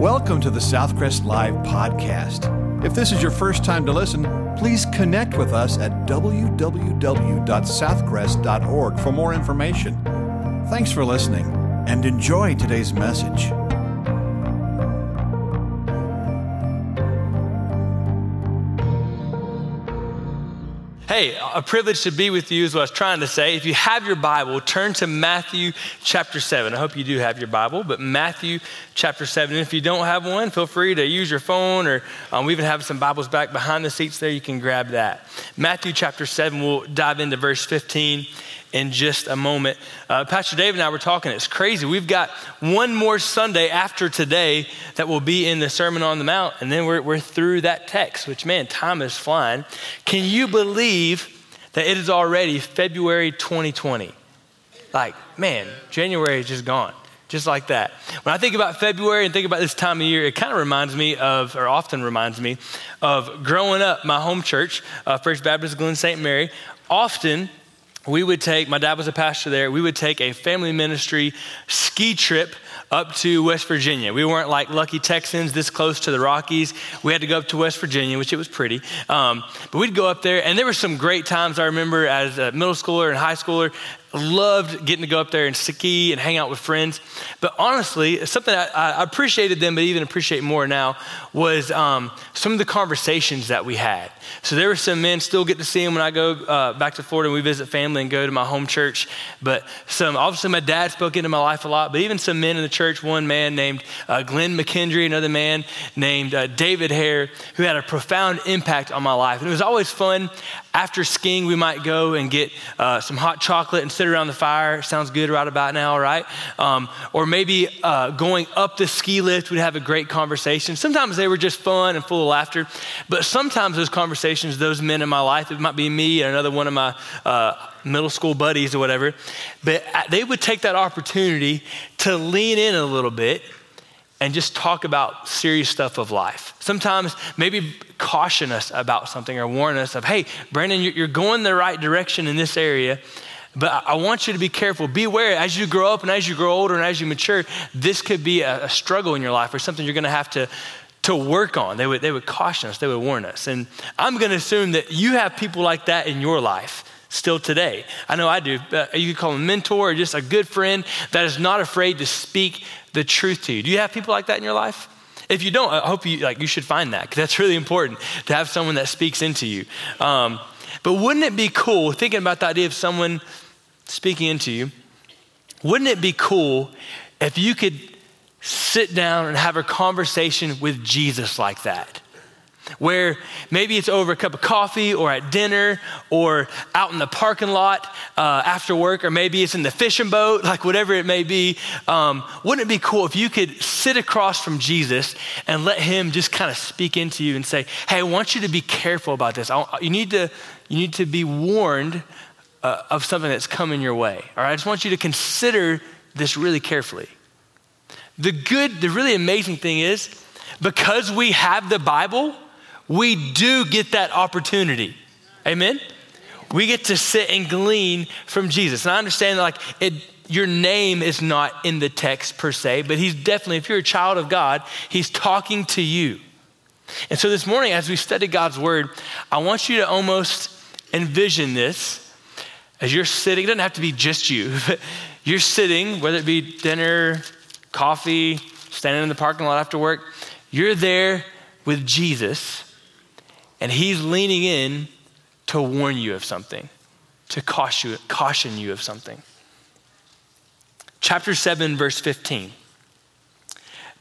Welcome to the Southcrest Live podcast. If this is your first time to listen, please connect with us at www.southcrest.org for more information. Thanks for listening and enjoy today's message. Hey, a privilege to be with you is what I was trying to say. If you have your Bible, turn to Matthew chapter 7. I hope you do have your Bible, but Matthew chapter 7. And if you don't have one, feel free to use your phone or um, we even have some Bibles back behind the seats there. You can grab that. Matthew chapter 7, we'll dive into verse 15 in just a moment. Uh, Pastor Dave and I were talking. It's crazy. We've got one more Sunday after today that will be in the Sermon on the Mount, and then we're, we're through that text, which, man, time is flying. Can you believe that it is already February 2020? Like, man, January is just gone. Just like that. When I think about February and think about this time of year, it kind of reminds me of, or often reminds me of growing up, my home church, uh, First Baptist Glen St. Mary. Often, we would take, my dad was a pastor there, we would take a family ministry ski trip up to West Virginia. We weren't like lucky Texans this close to the Rockies. We had to go up to West Virginia, which it was pretty. Um, but we'd go up there, and there were some great times I remember as a middle schooler and high schooler loved getting to go up there and ski and hang out with friends. But honestly, something I, I appreciated then, but even appreciate more now, was um, some of the conversations that we had. So there were some men, still get to see them when I go uh, back to Florida and we visit family and go to my home church. But some, obviously, my dad spoke into my life a lot, but even some men in the church, one man named uh, Glenn McKendry, another man named uh, David Hare, who had a profound impact on my life. And it was always fun. After skiing, we might go and get uh, some hot chocolate and sit around the fire. Sounds good right about now, right? Um, or maybe uh, going up the ski lift, we'd have a great conversation. Sometimes they were just fun and full of laughter, but sometimes those conversations, those men in my life, it might be me and another one of my uh, middle school buddies or whatever, but uh, they would take that opportunity to lean in a little bit and just talk about serious stuff of life. Sometimes maybe caution us about something or warn us of, hey, Brandon, you're going the right direction in this area. But I want you to be careful. Beware as you grow up and as you grow older and as you mature, this could be a, struggle in your life or something you're going to have to, to work on. They would, they would caution us, they would warn us. And I'm going to assume that you have people like that in your life still today. I know I do. Uh, you could call a mentor or just a good friend that is not afraid to speak the truth to you. Do you have people like that in your life? If you don't, I hope you like you should find that because that's really important to have someone that speaks into you. Um, but wouldn't it be cool thinking about the idea of someone speaking into you? Wouldn't it be cool if you could sit down and have a conversation with Jesus like that? Where maybe it's over a cup of coffee or at dinner or out in the parking lot uh, after work, or maybe it's in the fishing boat, like whatever it may be. Um, wouldn't it be cool if you could sit across from Jesus and let him just kind of speak into you and say, Hey, I want you to be careful about this. I, you, need to, you need to be warned uh, of something that's coming your way. All right, I just want you to consider this really carefully. The good, the really amazing thing is, because we have the Bible, we do get that opportunity. Amen? We get to sit and glean from Jesus. And I understand that, like, it, your name is not in the text per se, but he's definitely, if you're a child of God, he's talking to you. And so this morning, as we study God's word, I want you to almost envision this as you're sitting. It doesn't have to be just you, but you're sitting, whether it be dinner, coffee, standing in the parking lot after work, you're there with Jesus and he's leaning in to warn you of something, to caution you, of something. Chapter 7, verse 15.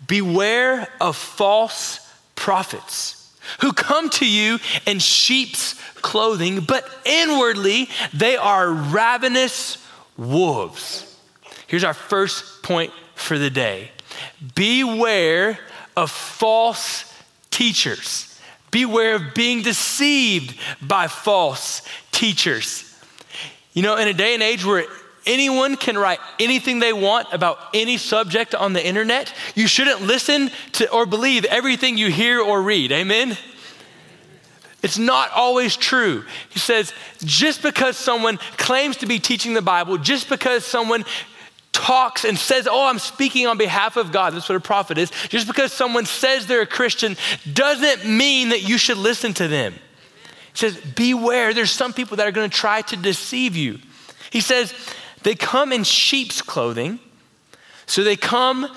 Beware of false prophets who come to you in sheep's clothing, but inwardly they are ravenous wolves. Here's our first point for the day beware of false teachers. Beware of being deceived by false teachers. You know, in a day and age where anyone can write anything they want about any subject on the internet, you shouldn't listen to or believe everything you hear or read. Amen? It's not always true. He says, just because someone claims to be teaching the Bible, just because someone talks and says, Oh, I'm speaking on behalf of God, that's what a prophet is. Just because someone says they're a Christian doesn't mean that you should listen to them. He says, Beware, there's some people that are going to try to deceive you. He says, They come in sheep's clothing, so they come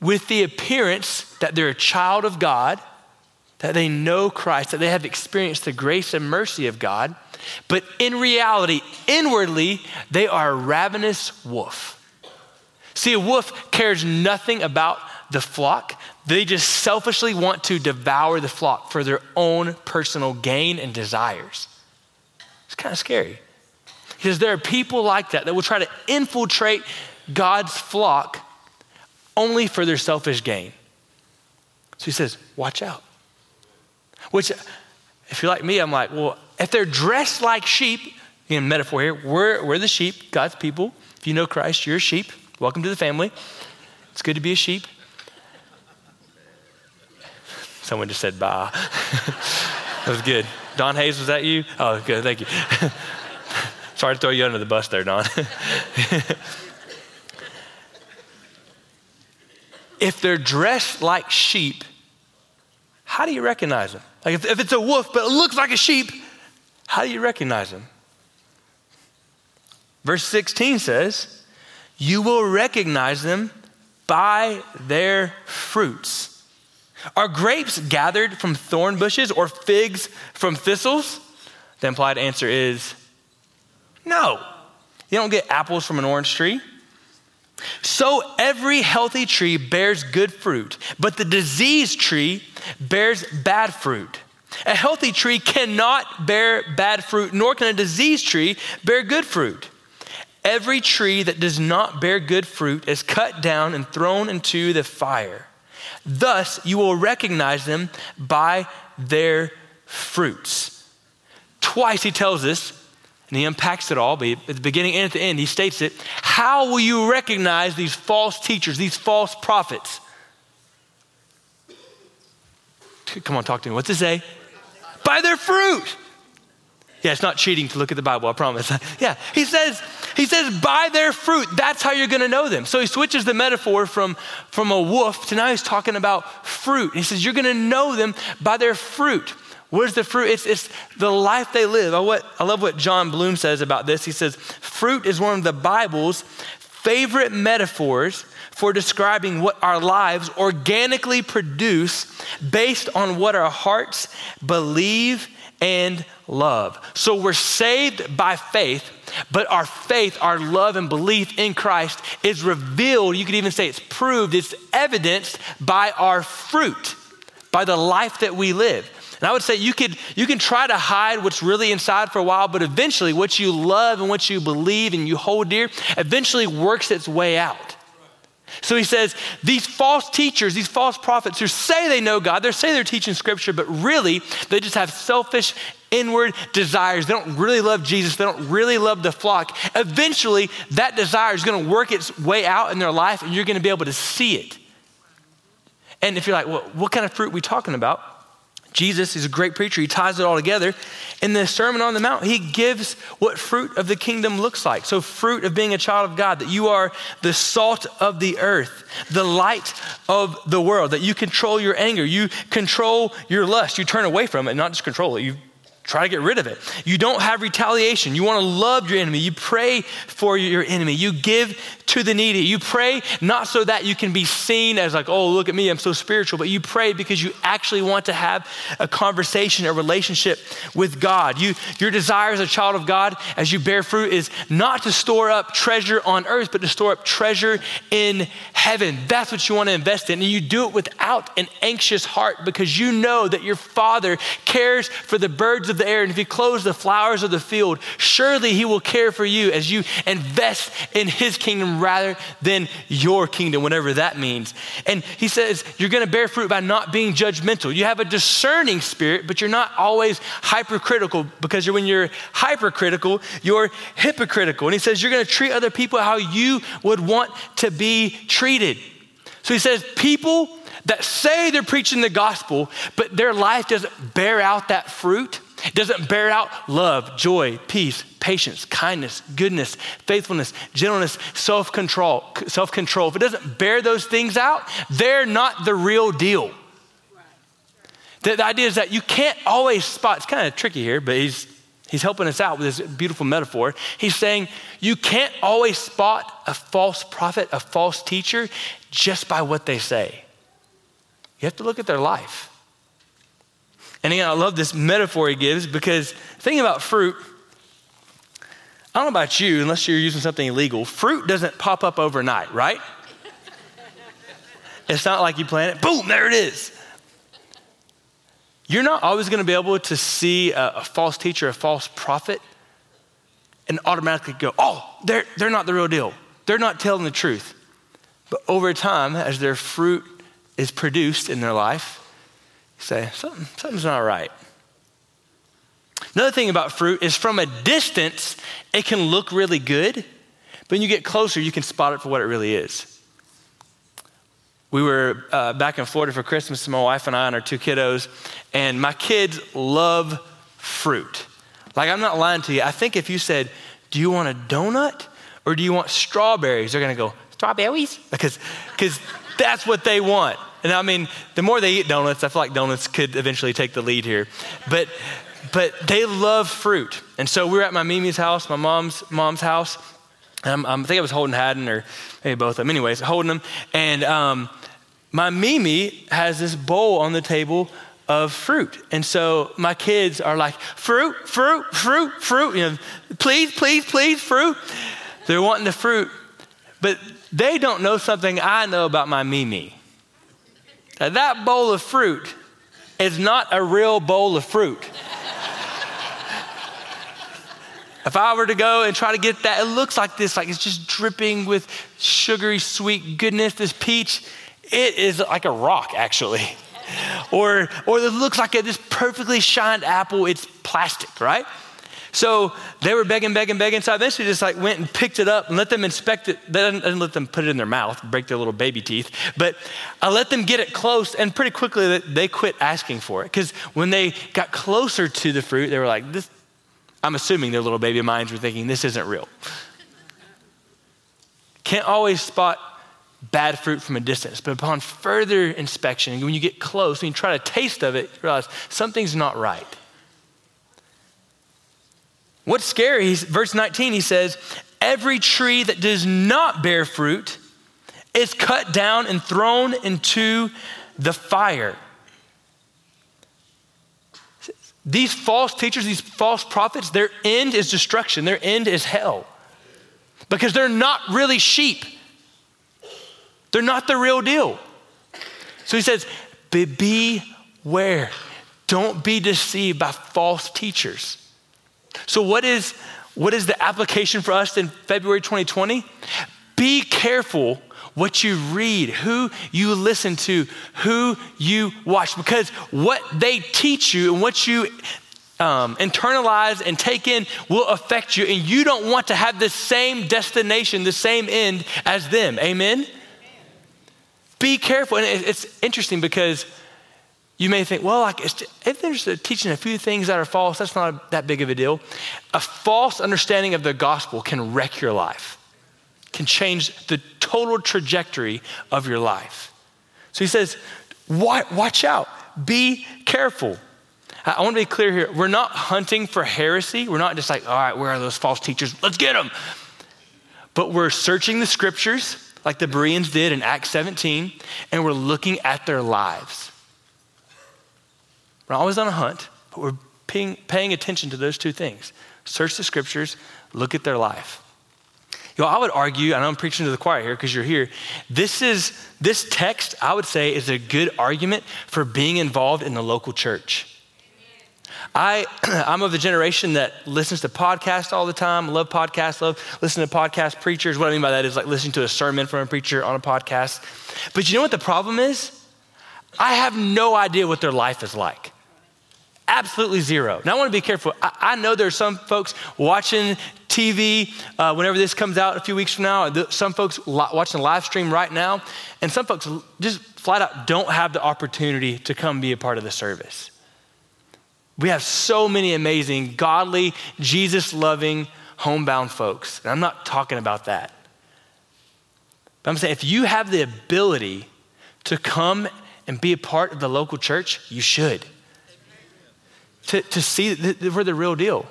with the appearance that they're a child of God, that they know Christ, that they have experienced the grace and mercy of God. But in reality, inwardly, they are a ravenous wolf. See, a wolf cares nothing about the flock. They just selfishly want to devour the flock for their own personal gain and desires. It's kind of scary. Because there are people like that that will try to infiltrate God's flock only for their selfish gain. So he says, watch out. Which, if you're like me, I'm like, well, if they're dressed like sheep, again, metaphor here, we're, we're the sheep, God's people. If you know Christ, you're a sheep. Welcome to the family. It's good to be a sheep. Someone just said bye. that was good. Don Hayes, was that you? Oh, good. Thank you. Sorry to throw you under the bus there, Don. if they're dressed like sheep, how do you recognize them? Like if, if it's a wolf, but it looks like a sheep, how do you recognize them? Verse 16 says, You will recognize them by their fruits. Are grapes gathered from thorn bushes or figs from thistles? The implied answer is no. You don't get apples from an orange tree. So every healthy tree bears good fruit, but the diseased tree bears bad fruit. A healthy tree cannot bear bad fruit, nor can a diseased tree bear good fruit. Every tree that does not bear good fruit is cut down and thrown into the fire. Thus, you will recognize them by their fruits. Twice he tells us, and he unpacks it all, but at the beginning and at the end, he states it. How will you recognize these false teachers, these false prophets? Come on, talk to me. What's it say? By their fruit. Yeah, it's not cheating to look at the Bible, I promise. yeah, he says, he says, by their fruit, that's how you're gonna know them. So he switches the metaphor from, from a wolf to now he's talking about fruit. He says, you're gonna know them by their fruit. Where's the fruit? It's, it's the life they live. I, what, I love what Jon Bloom says about this. He says, fruit is one of the Bible's favorite metaphors for describing what our lives organically produce based on what our hearts believe and love. So we're saved by faith, but our faith, our love and belief in Christ is revealed. You could even say it's proved, it's evidenced by our fruit, by the life that we live. And I would say you could you can try to hide what's really inside for a while, but eventually what you love and what you believe and you hold dear eventually works its way out. So he says, these false teachers, these false prophets who say they know God, they say they're teaching scripture, but really they just have selfish inward desires. They don't really love Jesus. They don't really love the flock. Eventually, that desire is going to work its way out in their life, and you're going to be able to see it. And if you're like, well, what kind of fruit are we talking about? Jesus is a great preacher. He ties it all together. In the Sermon on the Mount, he gives what fruit of the kingdom looks like. So, fruit of being a child of God, that you are the salt of the earth, the light of the world, that you control your anger, you control your lust, you turn away from it, not just control it, you Try to get rid of it. You don't have retaliation. You want to love your enemy. You pray for your enemy. You give to the needy. You pray not so that you can be seen as like, oh, look at me, I'm so spiritual, but you pray because you actually want to have a conversation, a relationship with God. You, your desire as a child of God, as you bear fruit, is not to store up treasure on earth, but to store up treasure in heaven. That's what you want to invest in. And you do it without an anxious heart because you know that your Father cares for the birds of of the air and if he clothes the flowers of the field, surely he will care for you as you invest in his kingdom rather than your kingdom, whatever that means. And he says, You're going to bear fruit by not being judgmental. You have a discerning spirit, but you're not always hypercritical because when you're hypercritical, you're hypocritical. And he says, You're going to treat other people how you would want to be treated. So he says, People that say they're preaching the gospel, but their life doesn't bear out that fruit It doesn't bear out love, joy, peace, patience, kindness, goodness, faithfulness, gentleness, self control. Self control. If it doesn't bear those things out, they're not the real deal. The, the idea is that you can't always spot. It's kind of tricky here, but he's he's helping us out with this beautiful metaphor. He's saying you can't always spot a false prophet, a false teacher, just by what they say. You have to look at their life. And again, I love this metaphor he gives because thinking about fruit, I don't know about you, unless you're using something illegal, fruit doesn't pop up overnight, right? it's not like you plant it, boom, there it is. You're not always going to be able to see a, a, false teacher, a false prophet, and automatically go, oh, they're, they're not the real deal. They're not telling the truth. But over time, as their fruit is produced in their life, say, Something, something's not right. Another thing about fruit is from a distance, it can look really good, but when you get closer, you can spot it for what it really is. We were uh, back in Florida for Christmas, my wife and I and our two kiddos, and my kids love fruit. Like, I'm not lying to you. I think if you said, Do you want a donut or do you want strawberries? They're gonna go, Strawberries? Because that's what they want. And I mean, the more they eat donuts, I feel like donuts could eventually take the lead here. But but they love fruit. And so we were at my Mimi's house, my mom's mom's house. Um, I think I was holding Haddon or maybe both of them. Anyways, holding them. And um, my Mimi has this bowl on the table of fruit. And so my kids are like, fruit, fruit, fruit, fruit. You know, please, please, please, fruit. They're wanting the fruit. But they don't know something I know about my Mimi. Now, that bowl of fruit is not a real bowl of fruit. if I were to go and try to get that, it looks like this, like it's just dripping with sugary, sweet goodness. This peach, it is like a rock, actually. or, or it looks like a, this perfectly shined apple, it's plastic, right? So they were begging, begging, begging. So I eventually just like went and picked it up and let them inspect it. They didn't, didn't let them put it in their mouth, break their little baby teeth. But I let them get it close, and pretty quickly they quit asking for it. Because when they got closer to the fruit, they were like, "This." I'm assuming their little baby minds were thinking, "This isn't real." Can't always spot bad fruit from a distance, but upon further inspection, when you get close, when you try to taste of it, you realize something's not right. What's scary, verse 19, he says, Every tree that does not bear fruit is cut down and thrown into the fire. These false teachers, these false prophets, their end is destruction, their end is hell. Because they're not really sheep. They're not the real deal. So he says, beware. Don't be deceived by false teachers. So, what is, what is the application for us in February 2020? Be careful what you read, who you listen to, who you watch, because what they teach you and what you um, internalize and take in will affect you, and you don't want to have the same destination, the same end as them. Amen? Amen. Be careful. And it's interesting because you may think, well, like, if they're teaching a few things that are false, that's not that big of a deal. A false understanding of the gospel can wreck your life, can change the total trajectory of your life. So he says, watch out, be careful. I want to be clear here. We're not hunting for heresy. We're not just like, all right, where are those false teachers? Let's get them. But we're searching the scriptures like the Bereans did in Acts 17, and we're looking at their lives. We're always on a hunt, but we're paying, paying attention to those two things. Search the scriptures, look at their life. You know, I would argue, and I'm preaching to the choir here because you're here. This is this text, I would say, is a good argument for being involved in the local church. I, I'm of the generation that listens to podcasts all the time, love podcasts, love listening to podcast preachers. What I mean by that is like listening to a sermon from a preacher on a podcast. But you know what the problem is? I have no idea what their life is like. Absolutely zero. Now, I want to be careful. I, I know there's some folks watching TV uh, whenever this comes out a few weeks from now. Some folks li- watching the live stream right now, and some folks just flat out don't have the opportunity to come be a part of the service. We have so many amazing, godly, Jesus loving, homebound folks. And I'm not talking about that. But I'm saying if you have the ability to come and be a part of the local church, you should. To, to see that we're the real deal.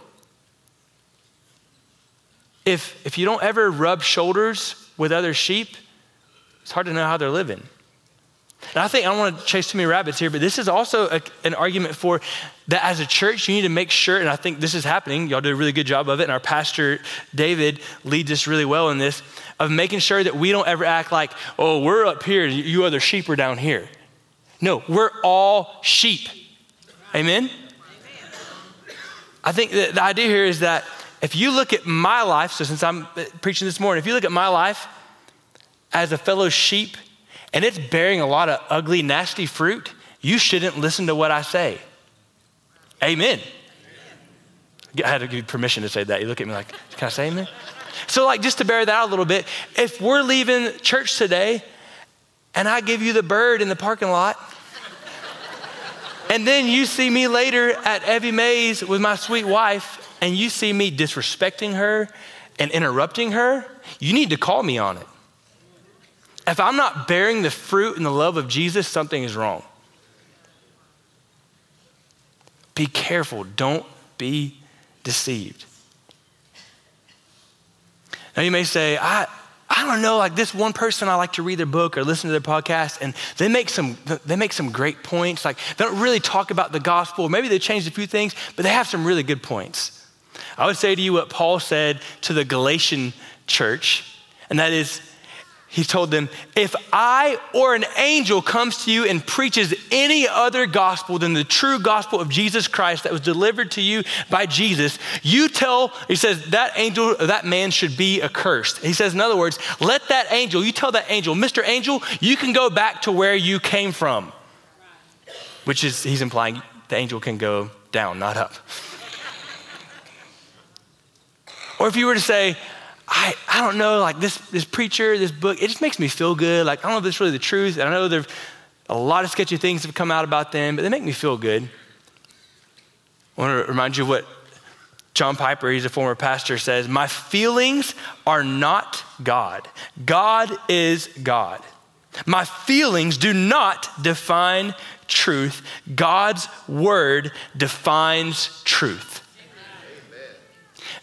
If, if you don't ever rub shoulders with other sheep, it's hard to know how they're living. And I think I don't want to chase too many rabbits here, but this is also a, an argument for that as a church, you need to make sure, and I think this is happening. Y'all did a really good job of it, and our pastor David leads us really well in this of making sure that we don't ever act like, oh, we're up here, you other sheep are down here. No, we're all sheep. Amen? I think the idea here is that if you look at my life, so since I'm preaching this morning, if you look at my life as a fellow sheep and it's bearing a lot of ugly, nasty fruit, you shouldn't listen to what I say. Amen. I had to give you permission to say that. You look at me like, can I say amen? So, like, just to bear that out a little bit, if we're leaving church today and I give you the bird in the parking lot, and then you see me later at Evie Mae's with my sweet wife, and you see me disrespecting her and interrupting her, you need to call me on it. If I'm not bearing the fruit and the love of Jesus, something is wrong. Be careful. Don't be deceived. Now, you may say, I, I don't know, like this one person I like to read their book or listen to their podcast, and they make some they make some great points. Like they don't really talk about the gospel. Maybe they changed a few things, but they have some really good points. I would say to you what Paul said to the Galatian church, and that is he told them, If I or an angel comes to you and preaches any other gospel than the true gospel of Jesus Christ that was delivered to you by Jesus, you tell, he says, that angel, that man should be accursed. He says, in other words, let that angel, you tell that angel, Mr. Angel, you can go back to where you came from. Which is, he's implying the angel can go down, not up. or if you were to say, I, I don't know, like this, this preacher, this book, it just makes me feel good. Like, I don't know if is really the truth. And I know there's a lot of sketchy things have come out about them, but they make me feel good. I want to remind you what John Piper, he's a former pastor, says My feelings are not God, God is God. My feelings do not define truth, God's word defines truth. Amen.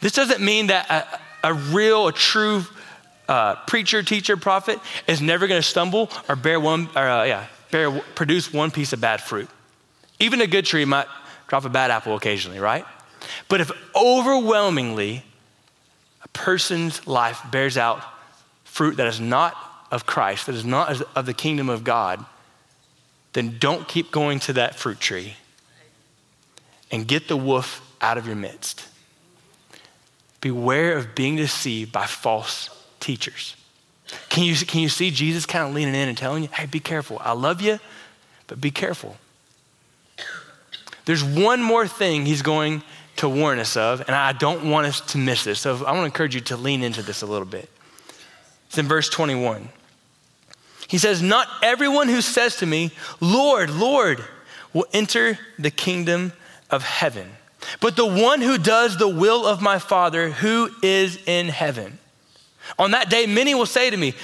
This doesn't mean that. A real, a true uh, preacher, teacher, prophet is never going to stumble or bear one, or uh, yeah, bear, produce one piece of bad fruit. Even a good tree might drop a bad apple occasionally, right? But if overwhelmingly a person's life bears out fruit that is not of Christ, that is not of the kingdom of God, then don't keep going to that fruit tree and get the wolf out of your midst. Beware of being deceived by false teachers. Can you, can you see Jesus kind of leaning in and telling you, hey, be careful. I love you, but be careful. There's one more thing he's going to warn us of, and I don't want us to miss this. So I want to encourage you to lean into this a little bit. It's in verse 21. He says, Not everyone who says to me, Lord, Lord, will enter the kingdom of heaven but the one who does the will of my Father who is in heaven. On that day, many will say to me,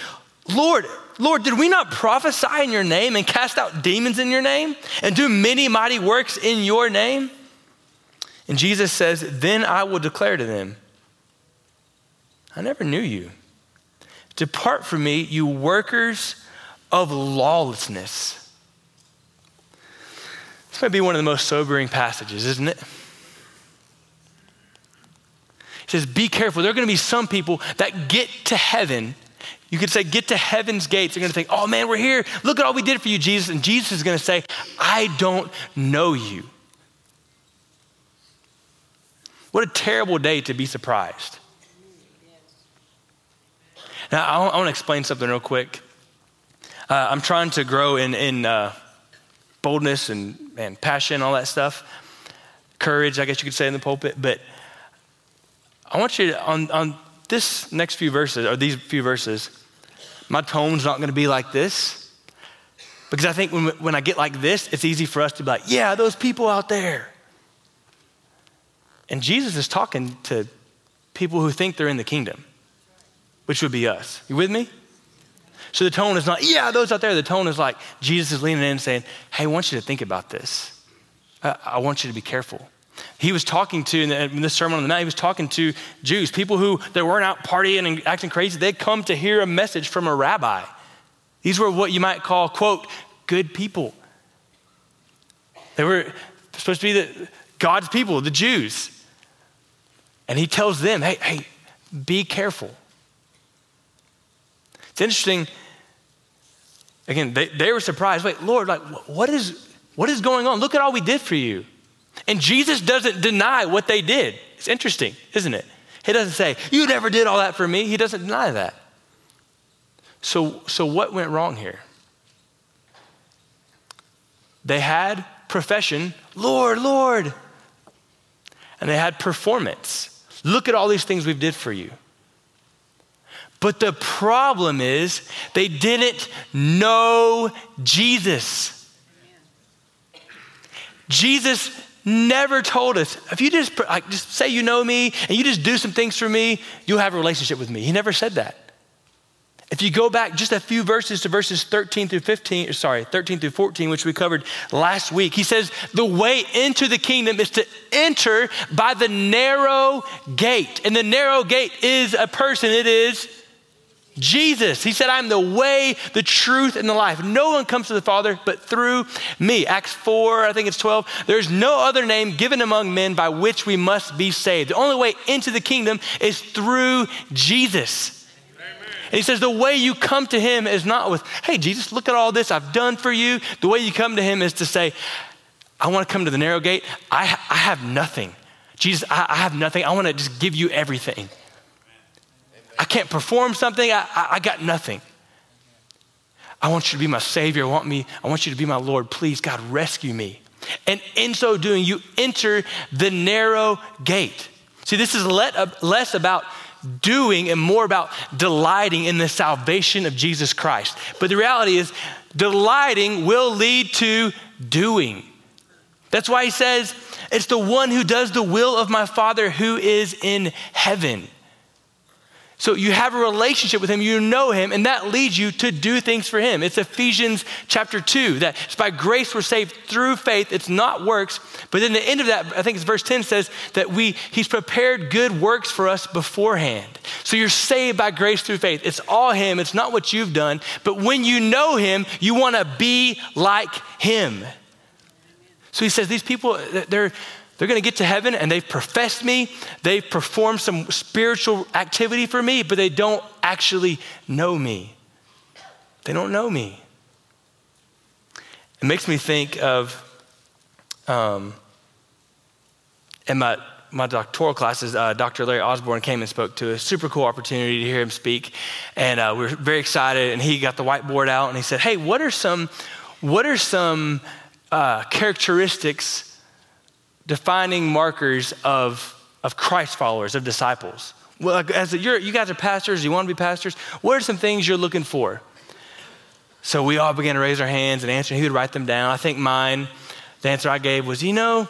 Lord, Lord, did we not prophesy in your name and cast out demons in your name and do many mighty works in your name? And Jesus says, Then I will declare to them, I never knew you. Depart from me, you workers of lawlessness. This might be one of the most sobering passages, isn't it? Says, Be careful. There are going to be some people that get to heaven. You could say, Get to heaven's gates. They're going to think, Oh man, we're here. Look at all we did for you, Jesus. And Jesus is going to say, I don't know you. What a terrible day to be surprised. Now, I want to explain something real quick. Uh, I'm trying to grow in, in uh, boldness and, and passion, all that stuff. Courage, I guess you could say in the pulpit. But I want you to, on, on this next few verses, or these few verses, my tone's not going to be like this. Because I think when, when I get like this, it's easy for us to be like, yeah, those people out there. And Jesus is talking to people who think they're in the kingdom, which would be us. You with me? So the tone is not, yeah, those out there. The tone is like Jesus is leaning in and saying, hey, I want you to think about this. I, I want you to be careful. He was talking to, in this Sermon on the night, he was talking to Jews, people who they weren't out partying and acting crazy. They'd come to hear a message from a rabbi. These were what you might call, quote, good people. They were supposed to be the, God's people, the Jews. And he tells them, hey, hey, be careful. It's interesting. Again, they, they were surprised. Wait, Lord, like, what is, what is going on? Look at all we did for you. And Jesus doesn't deny what they did. It's interesting, isn't it? He doesn't say, You never did all that for me. He doesn't deny that. So, so what went wrong here? They had profession, Lord, Lord. And they had performance. Look at all these things we've did for you. But the problem is they didn't know Jesus. Jesus never told us, if you just, like, just say you know me and you just do some things for me, you'll have a relationship with me. He never said that. If you go back just a few verses to verses 13 through 15, sorry, 13 through 14, which we covered last week, he says, The way into the kingdom is to enter by the narrow gate. And the narrow gate is a person, it is Jesus. He said, I'm the way, the truth, and the life. No one comes to the Father but through me. Acts 4, I think it's 12. There's no other name given among men by which we must be saved. The only way into the kingdom is through Jesus. And he says, the way you come to him is not with, hey, Jesus, look at all this I've done for you. The way you come to him is to say, I want to come to the narrow gate. I, I have nothing. Jesus, I, I have nothing. I want to just give you everything. I can't perform something. I, I, I got nothing. I want you to be my Savior. I want me. I want you to be my Lord. Please, God, rescue me. And in so doing, you enter the narrow gate. See, this is uh, less about doing and more about delighting in the salvation of Jesus Christ. But the reality is, delighting will lead to doing. That's why he says, It's the one who does the will of my Father who is in heaven. So you have a relationship with him, you know him, and that leads you to do things for him. It's Ephesians chapter 2 that it's by grace we're saved through faith. It's not works. But then the end of that, I think it's verse 10 says that we he's prepared good works for us beforehand. So you're saved by grace through faith. It's all him, it's not what you've done. But when you know him, you want to be like him. So he says these people, they're they're going to get to heaven and they've professed me, they've performed some spiritual activity for me, but they don't actually know me. They don't know me. It makes me think of, um, in my, my doctoral classes, uh, Dr. Larry Osborne came and spoke to us. Super cool opportunity to hear him speak. And uh, we were very excited. And he got the whiteboard out and he said, Hey, what are some, what are some uh, characteristics defining markers of, of Christ followers, of disciples? Well, as a, you guys are pastors, you want to be pastors, what are some things you're looking for? So we all began to raise our hands and answer. He would write them down. I think mine, the answer I gave was, you know,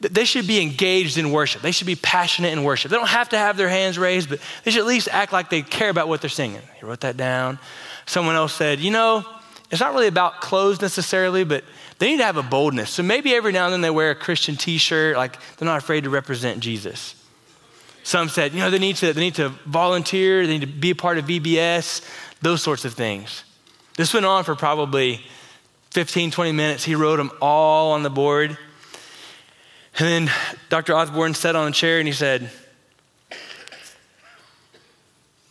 they should be engaged in worship. They should be passionate in worship. They don't have to have their hands raised, but they should at least act like they care about what they're singing. He wrote that down. Someone else said, you know, it's not really about clothes necessarily, but they need to have a boldness. So maybe every now and then they wear a Christian t shirt, like they're not afraid to represent Jesus. Some said, you know, they need, to, they need to volunteer, they need to be a part of VBS, those sorts of things. This went on for probably 15, 20 minutes. He wrote them all on the board. And then Dr. Osborne sat on a chair and he said,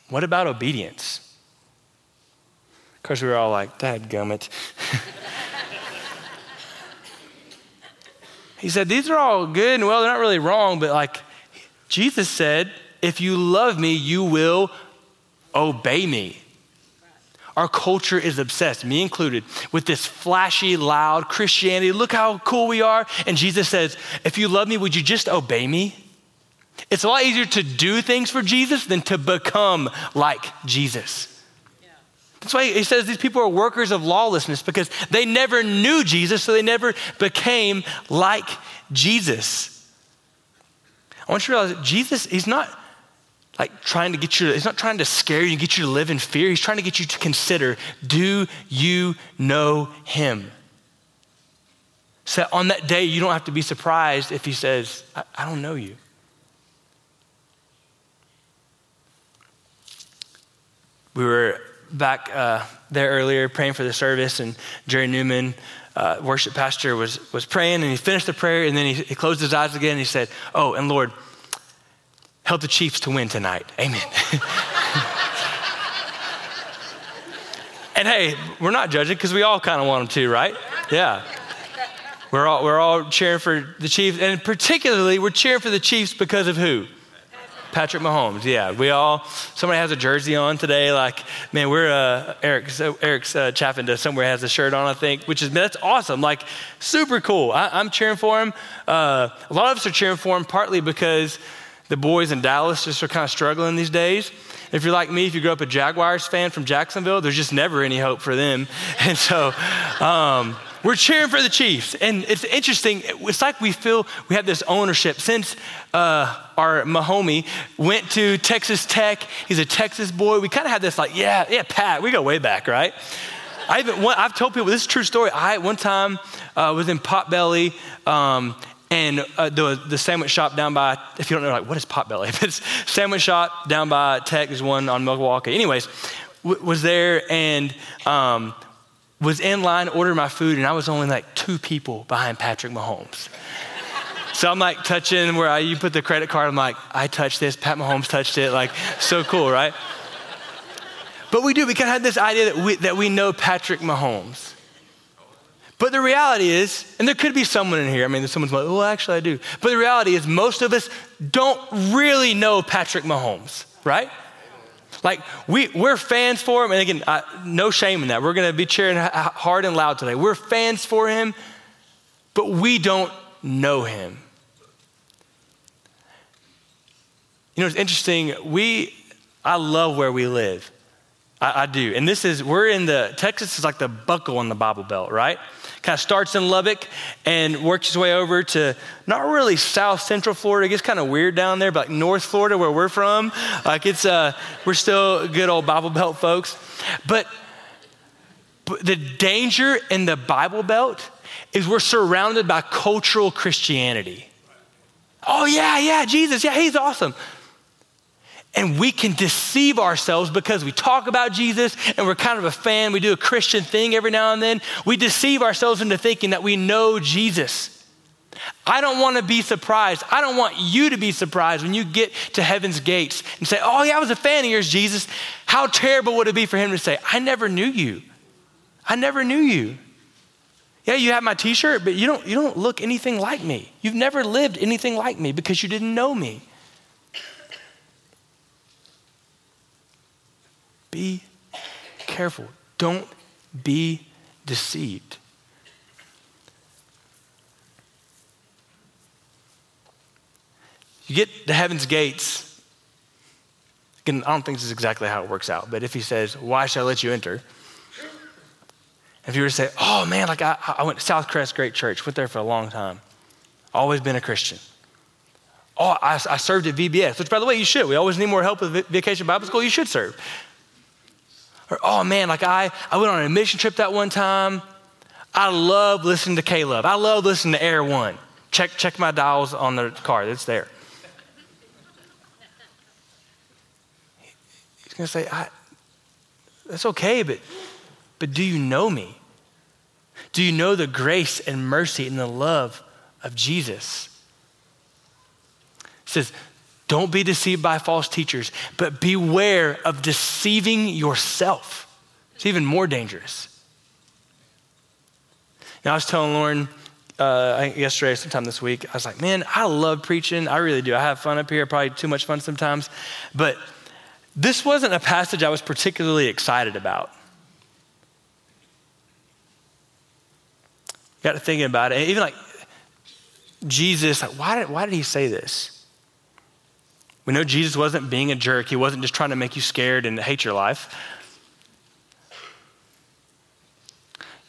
What about obedience? Of course, we were all like, Dad gummit. He said, These are all good and well, they're not really wrong, but like Jesus said, if you love me, you will obey me. Our culture is obsessed, me included, with this flashy, loud Christianity. Look how cool we are. And Jesus says, If you love me, would you just obey me? It's a lot easier to do things for Jesus than to become like Jesus. That's why he says these people are workers of lawlessness because they never knew Jesus, so they never became like Jesus. I want you to realize Jesus, he's not like trying to get you, he's not trying to scare you and get you to live in fear. He's trying to get you to consider do you know him? So on that day, you don't have to be surprised if he says, I, I don't know you. We were back uh, there earlier praying for the service, and Jerry Newman, uh, worship pastor, was, was praying, and he finished the prayer, and then he, he closed his eyes again, and he said, Oh, and Lord, help the Chiefs to win tonight. Amen. and hey, we're not judging because we all kind of want them to, right? Yeah. We're all, we're all cheering for the Chiefs, and particularly we're cheering for the Chiefs because of who? Patrick Mahomes. Yeah, we all. Somebody has a jersey on today. Like, man, we're uh, Eric. So Eric's uh, chapping to somewhere has a shirt on. I think, which is that's awesome. Like, super cool. I, am cheering for him. Uh, a lot of us are cheering for him partly because the boys in Dallas just are kind of struggling these days. If you're like me, if you grew up a Jaguars fan from Jacksonville, there's just never any hope for them. And so. Um, we're cheering for the Chiefs. And it's interesting. It's like we feel we have this ownership. Since uh, our Mahomie went to Texas Tech, he's a Texas boy. We kind of have this like, yeah, yeah, Pat, we go way back, right? I even, I've told people, this is true story. I, one time, uh, was in Potbelly, um, and uh, the, the sandwich shop down by, if you don't know, like, what is Potbelly? It's sandwich shop down by Tech, there's one on Milwaukee. Anyways, w- was there, and um, was in line ordering my food, and I was only like two people behind Patrick Mahomes. so I'm like touching where I, you put the credit card. I'm like, I touched this. Pat Mahomes touched it. Like, so cool, right? But we do. We kind of have this idea that we, that we know Patrick Mahomes. But the reality is, and there could be someone in here, I mean, someone's like, well, actually, I do. But the reality is, most of us don't really know Patrick Mahomes, right? Like, we, we're fans for him. And again, I, no shame in that. We're going to be cheering hard and loud today. We're fans for him, but we don't know him. You know, it's interesting. We, I love where we live. I, I do. And this is, we're in the, Texas is like the buckle on the Bible Belt, right? Kind of starts in Lubbock and works his way over to not really South Central Florida. It gets kind of weird down there, but like North Florida, where we're from. Like it's, uh, we're still good old Bible Belt folks. But, but the danger in the Bible Belt is we're surrounded by cultural Christianity. Oh, yeah, yeah, Jesus, yeah, he's awesome. And we can deceive ourselves because we talk about Jesus and we're kind of a fan. We do a Christian thing every now and then. We deceive ourselves into thinking that we know Jesus. I don't want to be surprised. I don't want you to be surprised when you get to heaven's gates and say, Oh, yeah, I was a fan of yours, Jesus. How terrible would it be for him to say, I never knew you? I never knew you. Yeah, you have my t shirt, but you don't, you don't look anything like me. You've never lived anything like me because you didn't know me. Be careful. Don't be deceived. You get to heaven's gates. Again, I don't think this is exactly how it works out, but if he says, Why shall I let you enter? If you were to say, Oh man, like I, I went to Southcrest Great Church, went there for a long time, always been a Christian. Oh, I, I served at VBS, which by the way, you should. We always need more help with Vacation Bible School. You should serve. Or, oh man, like I, I went on a mission trip that one time. I love listening to K-LOVE. I love listening to Air One. Check, check my dials on the car, it's there. He's going to say, That's okay, but, but do you know me? Do you know the grace and mercy and the love of Jesus? He says, don't be deceived by false teachers, but beware of deceiving yourself. It's even more dangerous. Now, I was telling Lauren uh, yesterday, sometime this week, I was like, man, I love preaching. I really do. I have fun up here, probably too much fun sometimes. But this wasn't a passage I was particularly excited about. Got to thinking about it. Even like Jesus, like, why did, why did he say this? We know Jesus wasn't being a jerk, he wasn't just trying to make you scared and hate your life.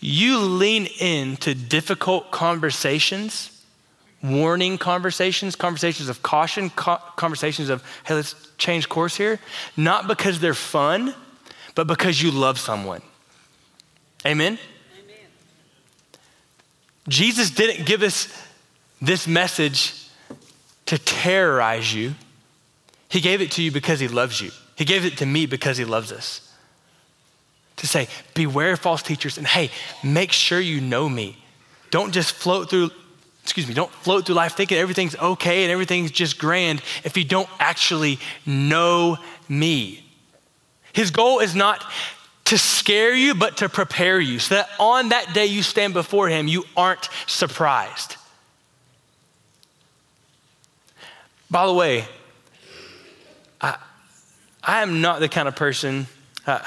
You lean into difficult conversations warning conversations, conversations of caution, conversations of, hey, let's change course here, not because they're fun, but because you love someone. Amen? Amen? Jesus didn't give us this message to terrorize you, He gave it to you because He loves you. He gave it to me because He loves us. To say, beware false teachers, and hey, make sure you know me. Don't just float through excuse me, don't float through life thinking everything's okay and everything's just grand if you don't actually know me. His goal is not to scare you, but to prepare you so that on that day you stand before him, you aren't surprised. By the way, I am not the kind of person, uh,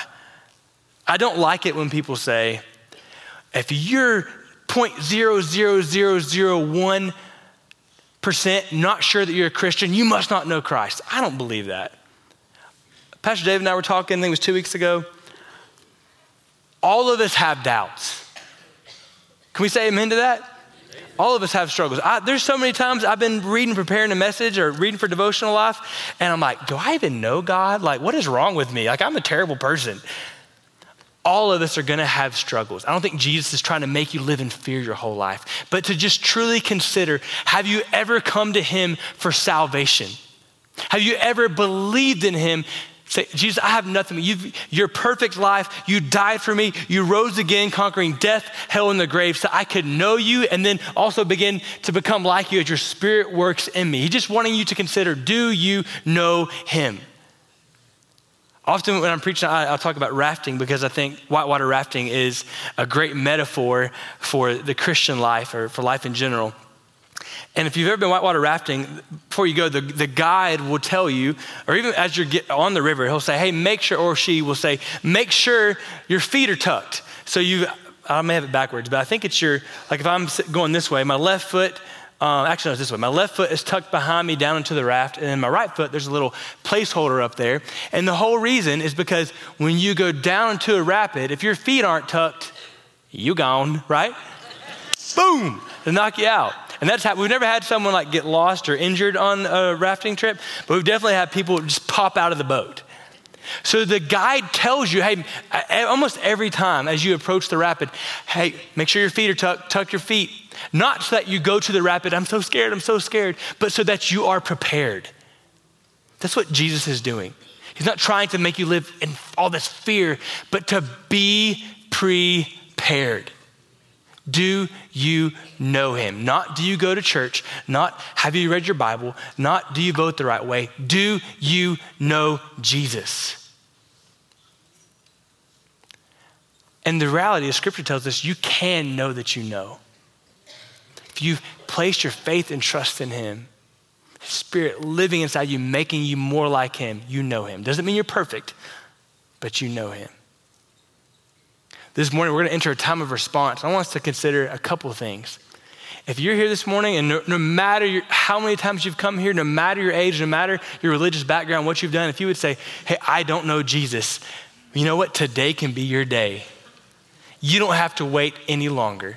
I don't like it when people say, if you're 0.00001% not sure that you're a Christian, you must not know Christ. I don't believe that. Pastor David and I were talking, I think it was two weeks ago. All of us have doubts. Can we say amen to that? All of us have struggles. I, there's so many times I've been reading, preparing a message or reading for devotional life, and I'm like, do I even know God? Like, what is wrong with me? Like, I'm a terrible person all of us are to have struggles. I don't think Jesus is trying to make you live in fear your whole life, but to just truly consider have you ever come to Him for salvation? Have you ever believed in Him? Say, Jesus, I have nothing. You've, your perfect life, you died for me. You rose again, conquering death, hell, and the grave, so I could know you and then also begin to become like you as your spirit works in me. He's just wanting you to consider do you know Him? Often when I'm preaching, I, will talk about rafting because I think whitewater rafting is a great metaphor for the Christian life or for life in general. And if you've ever been whitewater rafting, before you go, the, the guide will tell you, or even as you're on the river, he'll say, hey, make sure, or she will say, make sure your feet are tucked. So you, I may have it backwards, but I think it's your, like if I'm going this way, my left foot um, actually, no, it's this way. My left foot is tucked behind me down into the raft, and then my right foot, there's a little placeholder up there. And the whole reason is because when you go down into a rapid, if your feet aren't tucked, you gone, right? Boom, to knock you out. And that's how we've never had someone like get lost or injured on a rafting trip, but we've definitely had people just pop out of the boat. So the guide tells you, hey, almost every time as you approach the rapid, hey, make sure your feet are tucked, tuck your feet, not so that you go to the rapid, I'm so scared, I'm so scared, but so that you are prepared. That's what Jesus is doing. He's not trying to make you live in all this fear, but to be prepared. Do you know him? Not do you go to church, not have you read your Bible, not do you vote the right way. Do you know Jesus? And the reality of Scripture tells us you can know that you know. If you've placed your faith and trust in Him, Spirit living inside you, making you more like Him, you know Him. Doesn't mean you're perfect, but you know Him. This morning, we're going to enter a time of response. I want us to consider a couple of things. If you're here this morning, and no, no matter your, how many times you've come here, no matter your age, no matter your religious background, what you've done, if you would say, Hey, I don't know Jesus, you know what? Today can be your day. You don't have to wait any longer.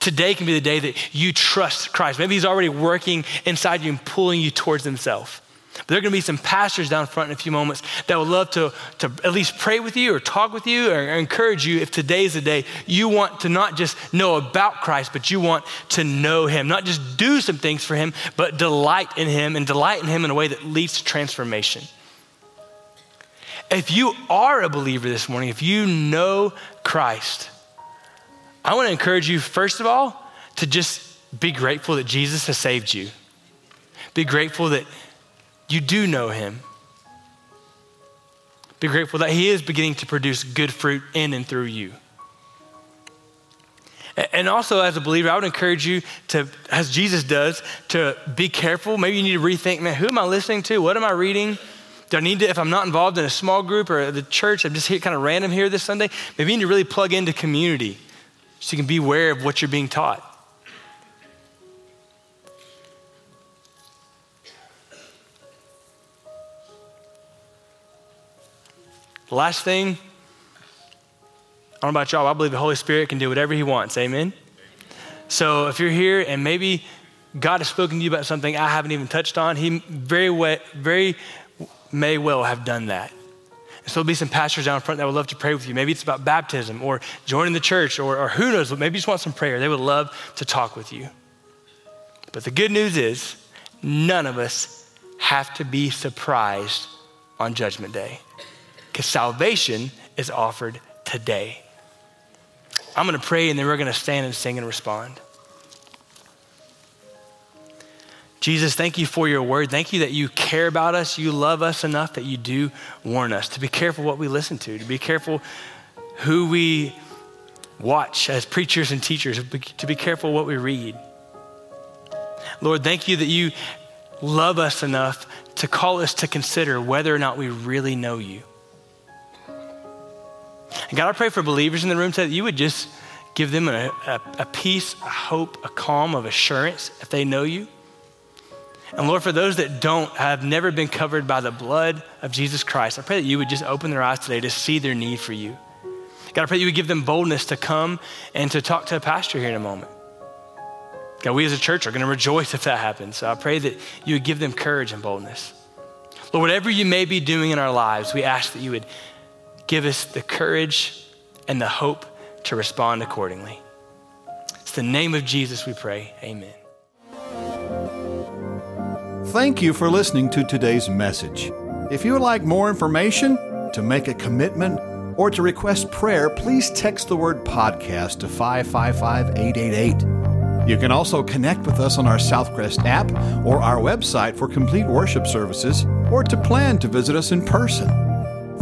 Today can be the day that you trust Christ. Maybe He's already working inside you and pulling you towards Himself. There are going to be some pastors down front in a few moments that would love to, to at least pray with you or talk with you or encourage you if today is the day you want to not just know about Christ, but you want to know Him. Not just do some things for Him, but delight in Him and delight in Him in a way that leads to transformation. If you are a believer this morning, if you know Christ, I want to encourage you, first of all, to just be grateful that Jesus has saved you. Be grateful that you do know him. Be grateful that he is beginning to produce good fruit in and through you. And also, as a believer, I would encourage you to, as Jesus does, to be careful. Maybe you need to rethink, man, who am I listening to? What am I reading? Do I need to, if I'm not involved in a small group or the church, I'm just here kind of random here this Sunday, maybe you need to really plug into community so you can be aware of what you're being taught. Last thing, I don't know about y'all, I believe the Holy Spirit can do whatever He wants. Amen? So if you're here and maybe God has spoken to you about something I haven't even touched on, He very, way, very may well have done that. And so there'll be some pastors down front that would love to pray with you. Maybe it's about baptism or joining the church or, or who knows, maybe you just want some prayer. They would love to talk with you. But the good news is, none of us have to be surprised on Judgment Day because salvation is offered today. I'm going to pray and then we're going to stand and sing and respond. Jesus, thank you for your word. Thank you that you care about us. You love us enough that you do warn us to be careful what we listen to, to be careful who we watch as preachers and teachers, to be careful what we read. Lord, thank you that you love us enough to call us to consider whether or not we really know you. And God, I pray for believers in the room today that you would just give them a, a, a peace, a hope, a calm of assurance if they know you. And Lord, for those that don't, have never been covered by the blood of Jesus Christ, I pray that you would just open their eyes today to see their need for you. God, I pray you would give them boldness to come and to talk to a pastor here in a moment. God, we as a church are going to rejoice if that happens. So I pray that you would give them courage and boldness. Lord, whatever you may be doing in our lives, we ask that you would give us the courage and the hope to respond accordingly. It's the name of Jesus we pray. Amen. Thank you for listening to today's message. If you would like more information, to make a commitment, or to request prayer, please text the word podcast to 555 888. You can also connect with us on our Southcrest app or our website for complete worship services or to plan to visit us in person.